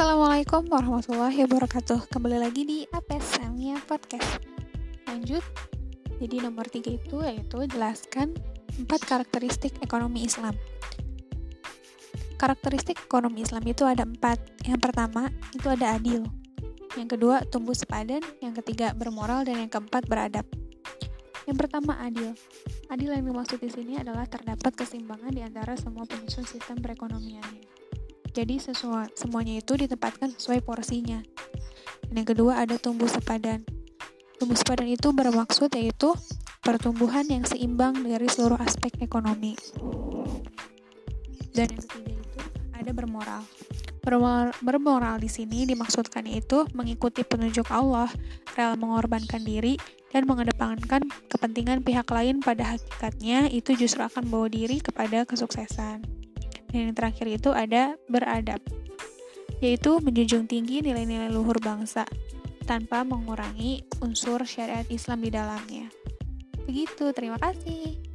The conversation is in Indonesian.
Assalamualaikum warahmatullahi wabarakatuh. Kembali lagi di Apes Samia Podcast. Lanjut. Jadi nomor tiga itu yaitu jelaskan empat karakteristik ekonomi Islam. Karakteristik ekonomi Islam itu ada empat. Yang pertama itu ada adil. Yang kedua tumbuh sepadan. Yang ketiga bermoral. Dan yang keempat beradab. Yang pertama adil. Adil yang dimaksud di sini adalah terdapat keseimbangan di antara semua penyusun sistem perekonomiannya jadi sesuai, semuanya itu ditempatkan sesuai porsinya. Dan yang kedua ada tumbuh sepadan. Tumbuh sepadan itu bermaksud yaitu pertumbuhan yang seimbang dari seluruh aspek ekonomi. Dan yang ketiga itu ada bermoral. Bermoral, bermoral di sini dimaksudkan itu mengikuti penunjuk Allah, rela mengorbankan diri, dan mengedepankan kepentingan pihak lain pada hakikatnya itu justru akan membawa diri kepada kesuksesan. Dan yang terakhir itu ada beradab, yaitu menjunjung tinggi nilai-nilai luhur bangsa tanpa mengurangi unsur syariat Islam di dalamnya. Begitu, terima kasih.